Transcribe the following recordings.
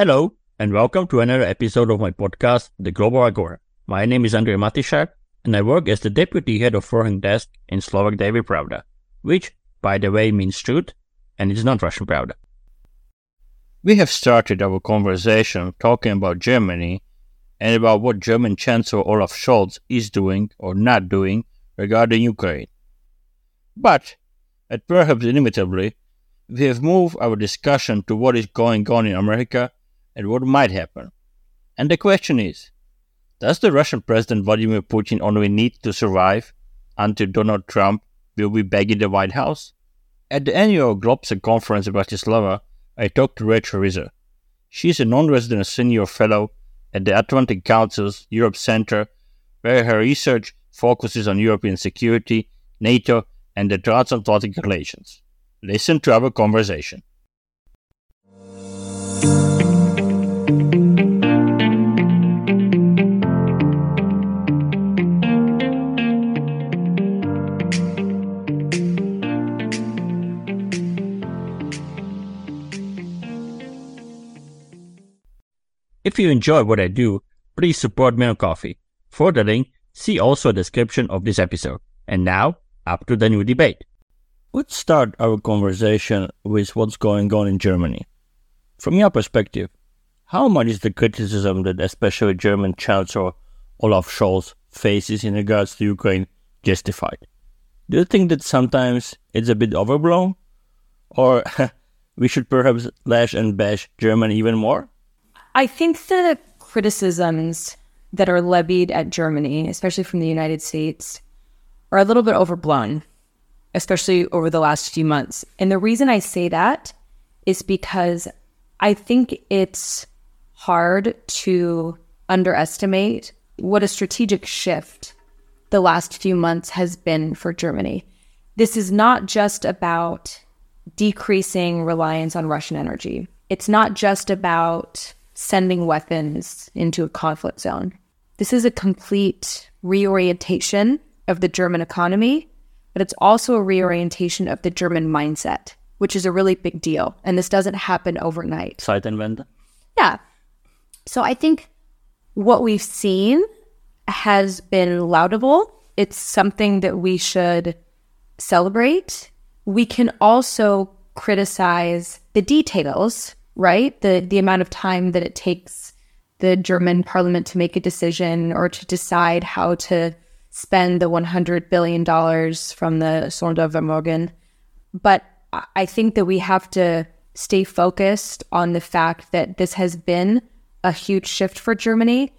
Hello, and welcome to another episode of my podcast, The Global Agora. My name is Andrej Matišak, and I work as the deputy head of foreign desk in Slovak Daily Pravda, which, by the way, means truth, and it's not Russian Pravda. We have started our conversation talking about Germany and about what German Chancellor Olaf Scholz is doing or not doing regarding Ukraine. But, and perhaps inevitably, we have moved our discussion to what is going on in America and what might happen. And the question is Does the Russian President Vladimir Putin only need to survive until Donald Trump will be back in the White House? At the annual Globsec conference in Bratislava, I talked to Rachel Rizzo. She is a non resident senior fellow at the Atlantic Council's Europe Center, where her research focuses on European security, NATO, and the transatlantic relations. Listen to our conversation. If you enjoy what I do, please support me on Ko-fi. For the link, see also a description of this episode. And now, up to the new debate. Let's start our conversation with what's going on in Germany. From your perspective, how much is the criticism that especially German Chancellor Olaf Scholz faces in regards to Ukraine justified? Do you think that sometimes it's a bit overblown? Or we should perhaps lash and bash Germany even more? I think the criticisms that are levied at Germany, especially from the United States, are a little bit overblown, especially over the last few months. And the reason I say that is because I think it's hard to underestimate what a strategic shift the last few months has been for Germany. This is not just about decreasing reliance on Russian energy. It's not just about sending weapons into a conflict zone. This is a complete reorientation of the German economy, but it's also a reorientation of the German mindset, which is a really big deal. And this doesn't happen overnight. Zeitenwende? Yeah. So I think what we've seen has been laudable. It's something that we should celebrate. We can also criticize the details right? The the amount of time that it takes the German parliament to make a decision or to decide how to spend the 100 billion dollars from the Sondervermögen. But I think that we have to stay focused on the fact that this has been a huge shift for Germany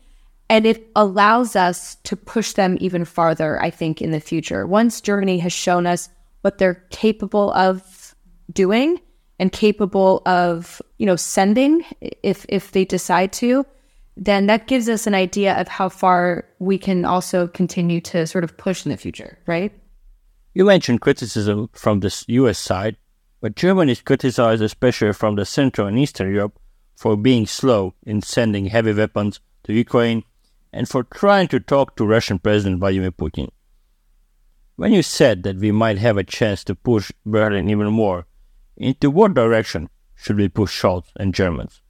and it allows us to push them even farther, I think, in the future. Once Germany has shown us what they're capable of doing, and capable of, you know, sending if if they decide to, then that gives us an idea of how far we can also continue to sort of push in the future, right? You mentioned criticism from the US side, but Germany is criticized especially from the Central and Eastern Europe for being slow in sending heavy weapons to Ukraine and for trying to talk to Russian President Vladimir Putin. When you said that we might have a chance to push Berlin even more, into what direction should we push Scholz and Germans?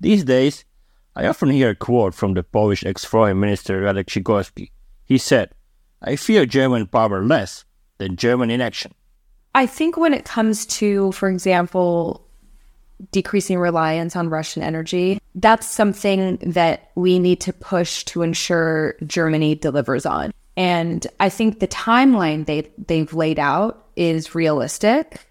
These days, I often hear a quote from the Polish ex-foreign minister Radek Sikorski. He said, I fear German power less than German inaction. I think when it comes to, for example, decreasing reliance on Russian energy, that's something that we need to push to ensure Germany delivers on. And I think the timeline they, they've laid out is realistic.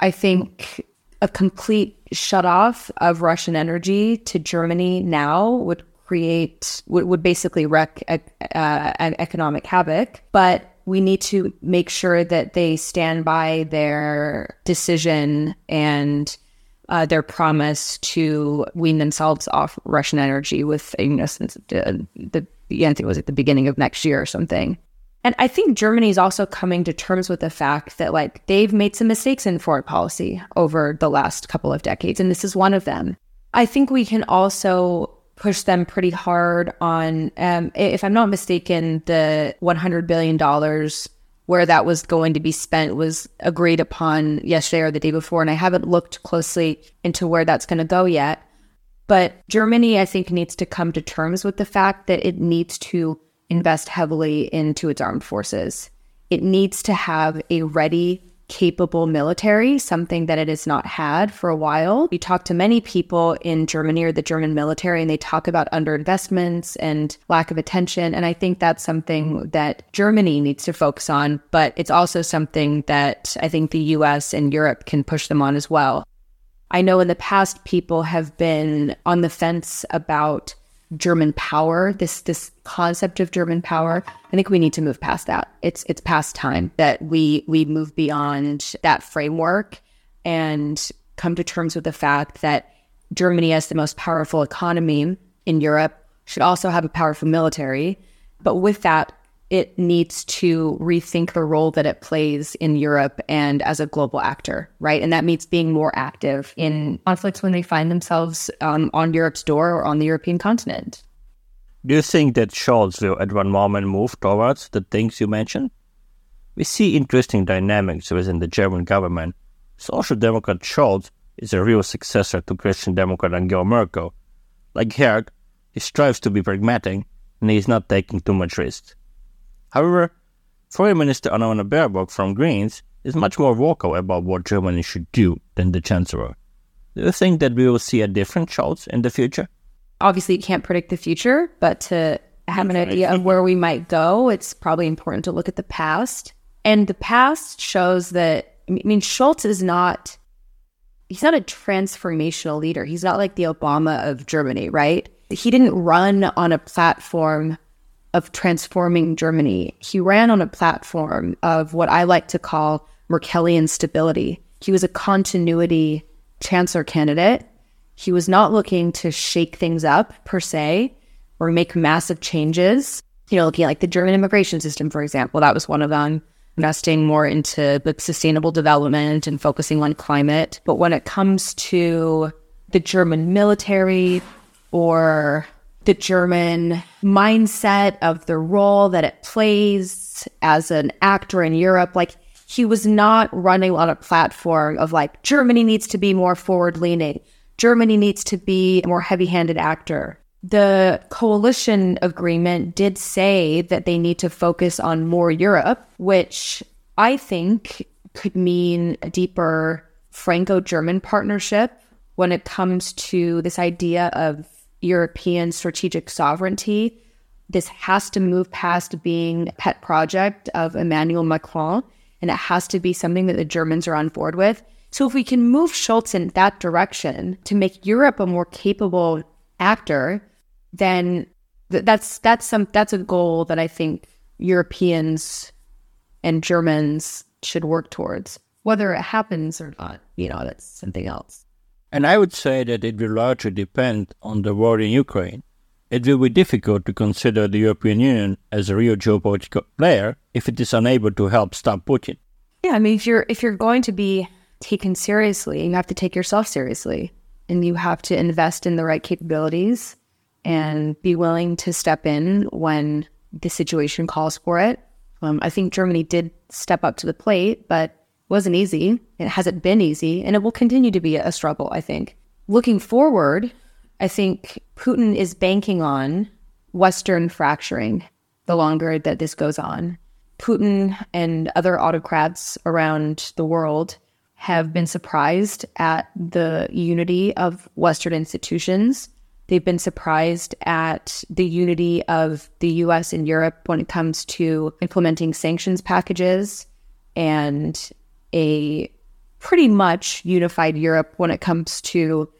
I think a complete shut off of Russian energy to Germany now would create would, would basically wreak uh, an economic havoc. But we need to make sure that they stand by their decision and uh, their promise to wean themselves off Russian energy with you know since the, the I think it was at the beginning of next year or something. And I think Germany is also coming to terms with the fact that like they've made some mistakes in foreign policy over the last couple of decades, and this is one of them. I think we can also push them pretty hard on, um, if I'm not mistaken, the 100 billion dollars where that was going to be spent was agreed upon yesterday or the day before, and I haven't looked closely into where that's going to go yet. But Germany, I think, needs to come to terms with the fact that it needs to invest heavily into its armed forces. It needs to have a ready, capable military, something that it has not had for a while. We talk to many people in Germany or the German military, and they talk about underinvestments and lack of attention. And I think that's something that Germany needs to focus on, but it's also something that I think the US and Europe can push them on as well. I know in the past people have been on the fence about German power, this this concept of German power. I think we need to move past that. It's it's past time that we we move beyond that framework and come to terms with the fact that Germany as the most powerful economy in Europe should also have a powerful military. But with that, it needs to rethink the role that it plays in Europe and as a global actor, right? And that means being more active in conflicts when they find themselves um, on Europe's door or on the European continent. Do you think that Scholz will at one moment move towards the things you mentioned? We see interesting dynamics within the German government. Social Democrat Scholz is a real successor to Christian Democrat Angela Merkel. Like Geert, he strives to be pragmatic and he is not taking too much risk. However, Foreign Minister Annalena Baerbock from Greens is much more vocal about what Germany should do than the Chancellor. Do you think that we will see a different Scholz in the future? Obviously, you can't predict the future, but to have an idea of where we might go, it's probably important to look at the past. And the past shows that, I mean, Scholz is not, he's not a transformational leader. He's not like the Obama of Germany, right? He didn't run on a platform of transforming Germany. He ran on a platform of what I like to call Merkelian stability. He was a continuity chancellor candidate. He was not looking to shake things up per se or make massive changes. You know, looking at like the German immigration system, for example, that was one of them. Investing more into sustainable development and focusing on climate. But when it comes to the German military or the German mindset of the role that it plays as an actor in Europe. Like he was not running on a platform of like, Germany needs to be more forward leaning. Germany needs to be a more heavy handed actor. The coalition agreement did say that they need to focus on more Europe, which I think could mean a deeper Franco German partnership when it comes to this idea of European strategic sovereignty. This has to move past being a pet project of Emmanuel Macron, and it has to be something that the Germans are on board with. So, if we can move Scholz in that direction to make Europe a more capable actor, then th- that's that's some that's a goal that I think Europeans and Germans should work towards. Whether it happens or not, you know, that's something else. And I would say that it will largely depend on the war in Ukraine. It will be difficult to consider the European Union as a real geopolitical player if it is unable to help stop Putin. Yeah, I mean, if you're if you're going to be taken seriously, you have to take yourself seriously, and you have to invest in the right capabilities and be willing to step in when the situation calls for it. Um, I think Germany did step up to the plate, but wasn't easy. It hasn't been easy, and it will continue to be a struggle, I think. Looking forward, I think Putin is banking on Western fracturing the longer that this goes on. Putin and other autocrats around the world have been surprised at the unity of Western institutions. They've been surprised at the unity of the US and Europe when it comes to implementing sanctions packages and a pretty much unified Europe when it comes to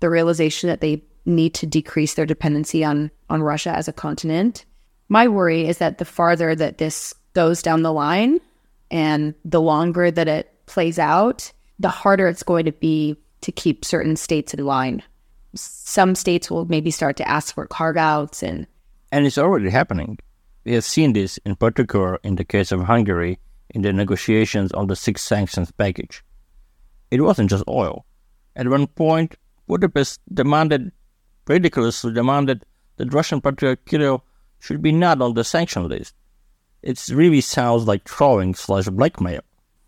the realization that they need to decrease their dependency on on Russia as a continent. My worry is that the farther that this goes down the line and the longer that it plays out, the harder it's going to be to keep certain states in line. Some states will maybe start to ask for carve outs and and it's already happening. We have seen this in particular in the case of Hungary in the negotiations on the six sanctions package. It wasn't just oil. At one point, Budapest demanded, ridiculously demanded, that Russian patriarch Kirill should be not on the sanction list. It really sounds like trolling slash blackmail.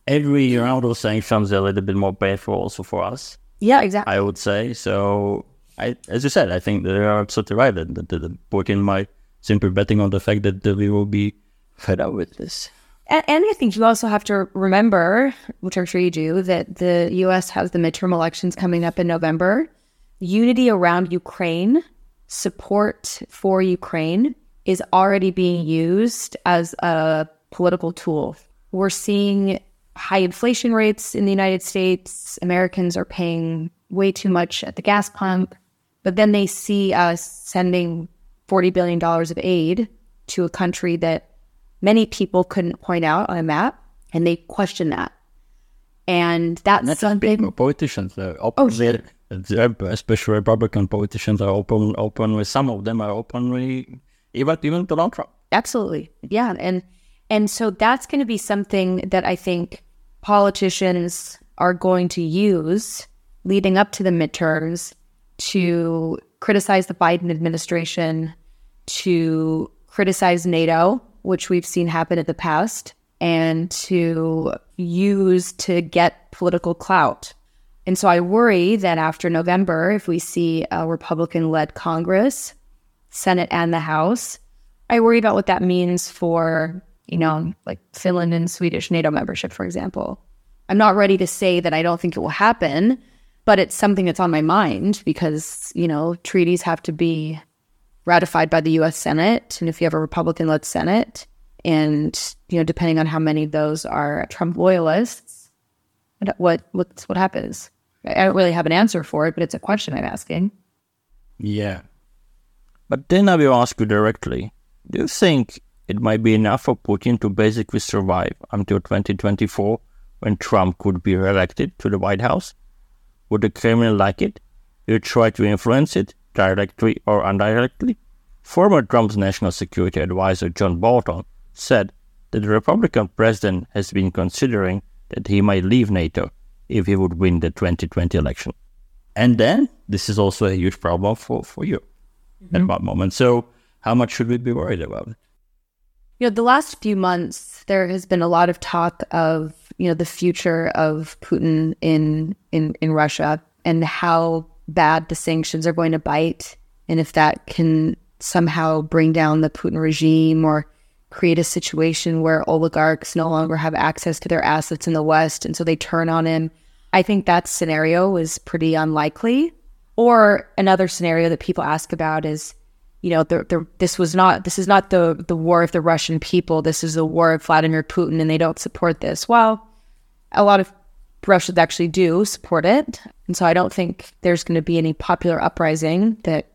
Every round of sanctions is a little bit more painful also for us. Yeah, exactly. I would say. So I, as you said, I think they are absolutely right that, that, that Putin might simply betting on the fact that we will be fed up with this. And, and I think you also have to remember, which I'm sure you do, that the U.S. has the midterm elections coming up in November. Unity around Ukraine, support for Ukraine is already being used as a political tool. We're seeing high inflation rates in the United States. Americans are paying way too much at the gas pump, but then they see us sending $40 billion of aid to a country that many people couldn't point out on a map, and they question that. And that's Not something. politicians, uh, Oh, open, especially Republican politicians, are open. Open with some of them are openly even even Donald Trump. Absolutely. Yeah. And and so that's going to be something that I think politicians are going to use leading up to the midterms to criticize the Biden administration, to criticize NATO, which we've seen happen in the past, and to use to get political clout. And so I worry that after November, if we see a Republican led Congress, Senate, and the House, I worry about what that means for, you know, like Finland and Swedish NATO membership, for example. I'm not ready to say that I don't think it will happen, but it's something that's on my mind because, you know, treaties have to be ratified by the US Senate. And if you have a Republican led Senate, and, you know, depending on how many of those are Trump loyalists, what what what's, what happens? I don't really have an answer for it, but it's a question I'm asking. Yeah. But then I will ask you directly do you think it might be enough for Putin to basically survive until 2024 when Trump could be reelected to the White House? Would the Kremlin like it? Will try to influence it, directly or indirectly? Former Trump's national security advisor John Bolton said that the Republican president has been considering that he might leave NATO if he would win the 2020 election. And then this is also a huge problem for, for you mm-hmm. at that moment. So how much should we be worried about it? You know, the last few months there has been a lot of talk of, you know, the future of Putin in in, in Russia and how bad the sanctions are going to bite and if that can somehow bring down the Putin regime or create a situation where oligarchs no longer have access to their assets in the West and so they turn on him. I think that scenario is pretty unlikely. Or another scenario that people ask about is, you know, the, the, this was not this is not the the war of the Russian people. This is the war of Vladimir Putin, and they don't support this. Well, a lot of Russians actually do support it, and so I don't think there's going to be any popular uprising. That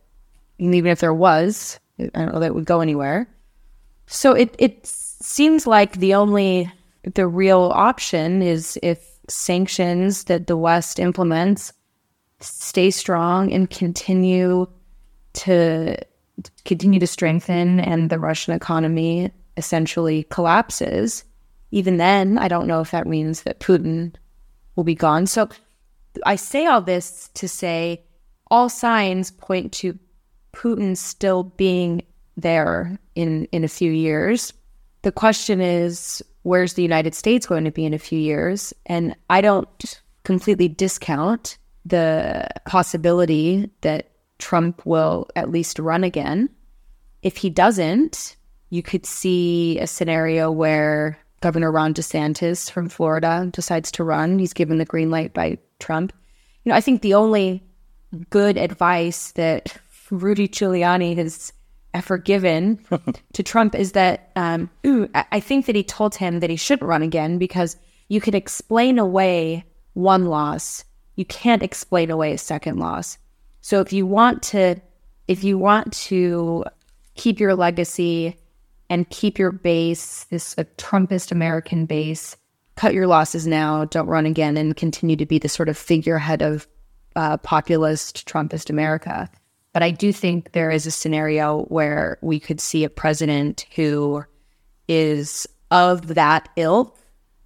even if there was, I don't know that would go anywhere. So it it seems like the only the real option is if sanctions that the West implements stay strong and continue to continue to strengthen and the Russian economy essentially collapses. Even then, I don't know if that means that Putin will be gone. So I say all this to say all signs point to Putin still being there in in a few years. The question is where's the United States going to be in a few years? And I don't completely discount the possibility that Trump will at least run again. If he doesn't, you could see a scenario where Governor Ron DeSantis from Florida decides to run. He's given the green light by Trump. You know, I think the only good advice that Rudy Giuliani has ever given to Trump is that um, ooh, I think that he told him that he shouldn't run again because you can explain away one loss, you can't explain away a second loss. So if you want to, if you want to keep your legacy and keep your base, this a Trumpist American base, cut your losses now, don't run again, and continue to be the sort of figurehead of uh, populist Trumpist America. But I do think there is a scenario where we could see a president who is of that ilk,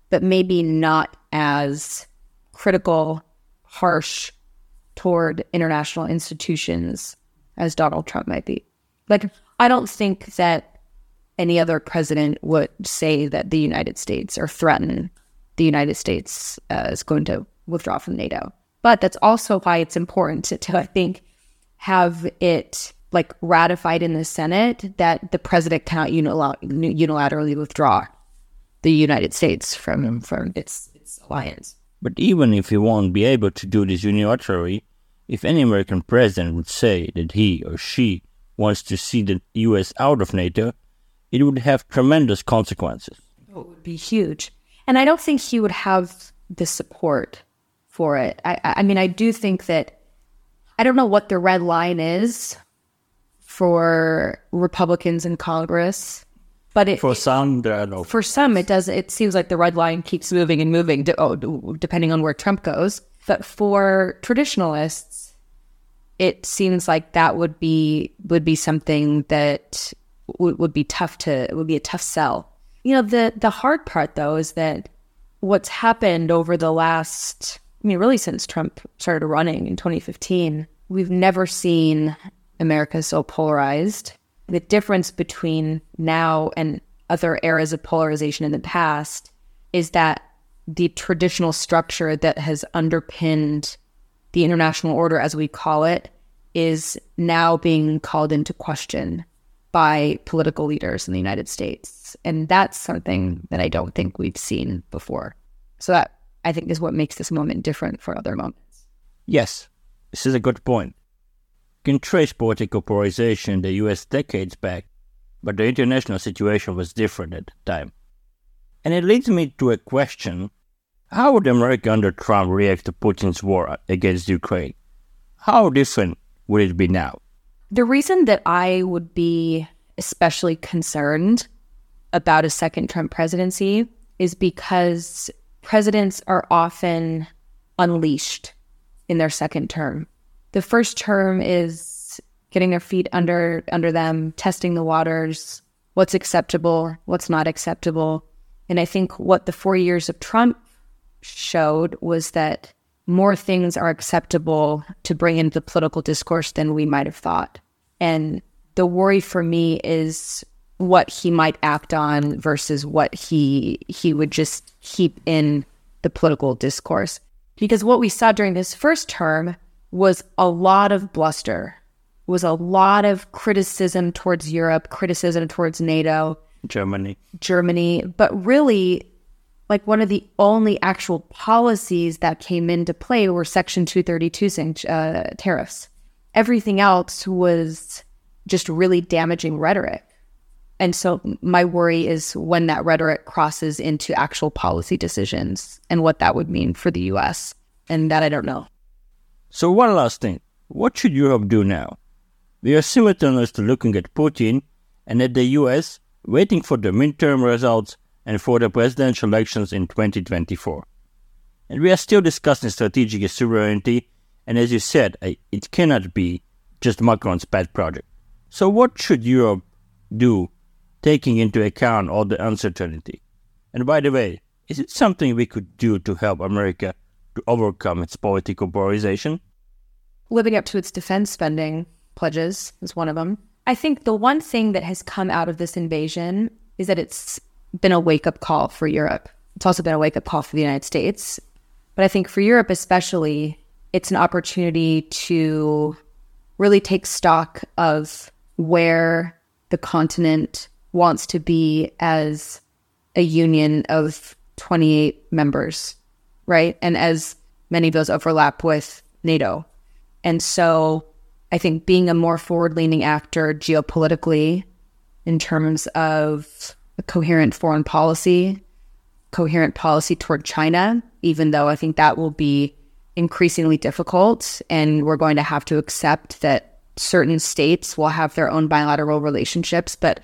but maybe not as critical, harsh toward international institutions as Donald Trump might be. Like, I don't think that any other president would say that the United States or threaten the United States uh, is going to withdraw from NATO. But that's also why it's important to, to, I think, have it like ratified in the Senate that the president cannot unilaterally withdraw the United States from from its its alliance. But even if he won't be able to do this unilaterally, if any American president would say that he or she wants to see the US out of NATO, it would have tremendous consequences. Oh, it would be huge. And I don't think he would have the support for it. I, I mean, I do think that I don't know what the red line is for Republicans in Congress, but it, for some, there are no. For some, it does. It seems like the red line keeps moving and moving. To, oh, depending on where Trump goes. But for traditionalists, it seems like that would be would be something that would, would be tough to it would be a tough sell. You know, the the hard part though is that what's happened over the last I mean, really since Trump started running in 2015, we've never seen America so polarized. The difference between now and other eras of polarization in the past is that the traditional structure that has underpinned the international order, as we call it, is now being called into question by political leaders in the United States. And that's something that I don't think we've seen before. So that I think is what makes this moment different for other moments. Yes, this is a good point. You can trace political polarization in the US decades back, but the international situation was different at the time. And it leads me to a question how would America under Trump react to Putin's war against Ukraine? How different would it be now? The reason that I would be especially concerned about a second Trump presidency is because presidents are often unleashed in their second term. The first term is getting their feet under under them, testing the waters, what's acceptable, what's not acceptable. And I think what the 4 years of Trump showed was that more things are acceptable to bring into the political discourse than we might have thought. And the worry for me is what he might act on versus what he he would just keep in the political discourse. Because what we saw during this first term was a lot of bluster, was a lot of criticism towards Europe, criticism towards NATO, Germany. Germany, but really like one of the only actual policies that came into play were Section 232 uh, tariffs. Everything else was just really damaging rhetoric. And so my worry is when that rhetoric crosses into actual policy decisions and what that would mean for the US. And that I don't know. So one last thing. What should Europe do now? We are simultaneously looking at Putin and at the US, waiting for the midterm results and for the presidential elections in 2024. And we are still discussing strategic sovereignty, and as you said, it cannot be just Macron's pet project. So, what should Europe do taking into account all the uncertainty. And by the way, is it something we could do to help America to overcome its political polarization? Living up to its defense spending pledges is one of them. I think the one thing that has come out of this invasion is that it's been a wake up call for Europe. It's also been a wake up call for the United States. But I think for Europe, especially, it's an opportunity to really take stock of where the continent wants to be as a union of 28 members, right? And as many of those overlap with NATO. And so I think being a more forward leaning actor geopolitically in terms of a coherent foreign policy, coherent policy toward China, even though I think that will be increasingly difficult. And we're going to have to accept that certain states will have their own bilateral relationships, but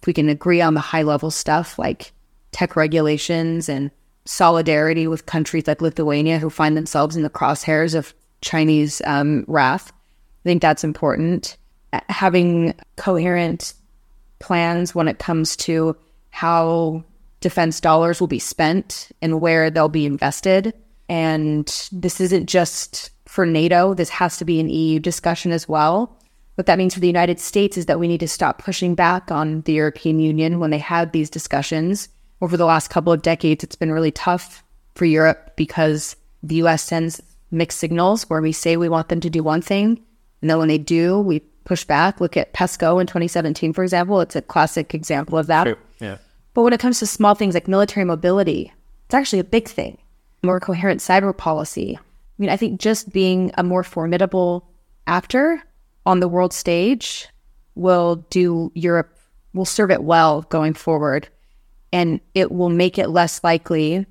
if we can agree on the high level stuff like tech regulations and solidarity with countries like Lithuania who find themselves in the crosshairs of Chinese um, wrath, I think that's important. Having coherent plans when it comes to how defense dollars will be spent and where they'll be invested. And this isn't just for NATO, this has to be an EU discussion as well. What that means for the United States is that we need to stop pushing back on the European Union when they have these discussions. Over the last couple of decades, it's been really tough for Europe because the US sends mixed signals where we say we want them to do one thing And then when they do, we push back. Look at PESCO in 2017, for example. It's a classic example of that. True. Yeah. But when it comes to small things like military mobility, it's actually a big thing. More coherent cyber policy. I mean, I think just being a more formidable actor on the world stage will do Europe, will serve it well going forward. And it will make it less likely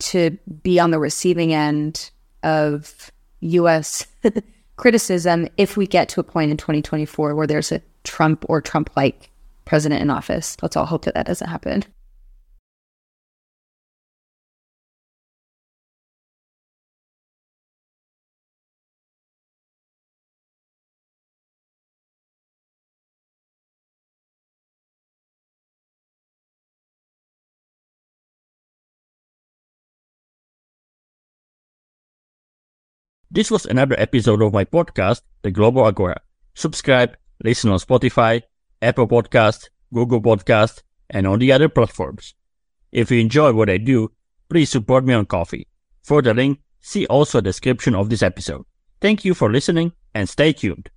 to be on the receiving end of US criticism if we get to a point in 2024 where there's a Trump or Trump like president in office. Let's all hope that that doesn't happen. This was another episode of my podcast, The Global Agora. Subscribe, listen on Spotify, Apple Podcast, Google Podcast, and on the other platforms. If you enjoy what I do, please support me on Ko-fi. For the link, see also the description of this episode. Thank you for listening and stay tuned.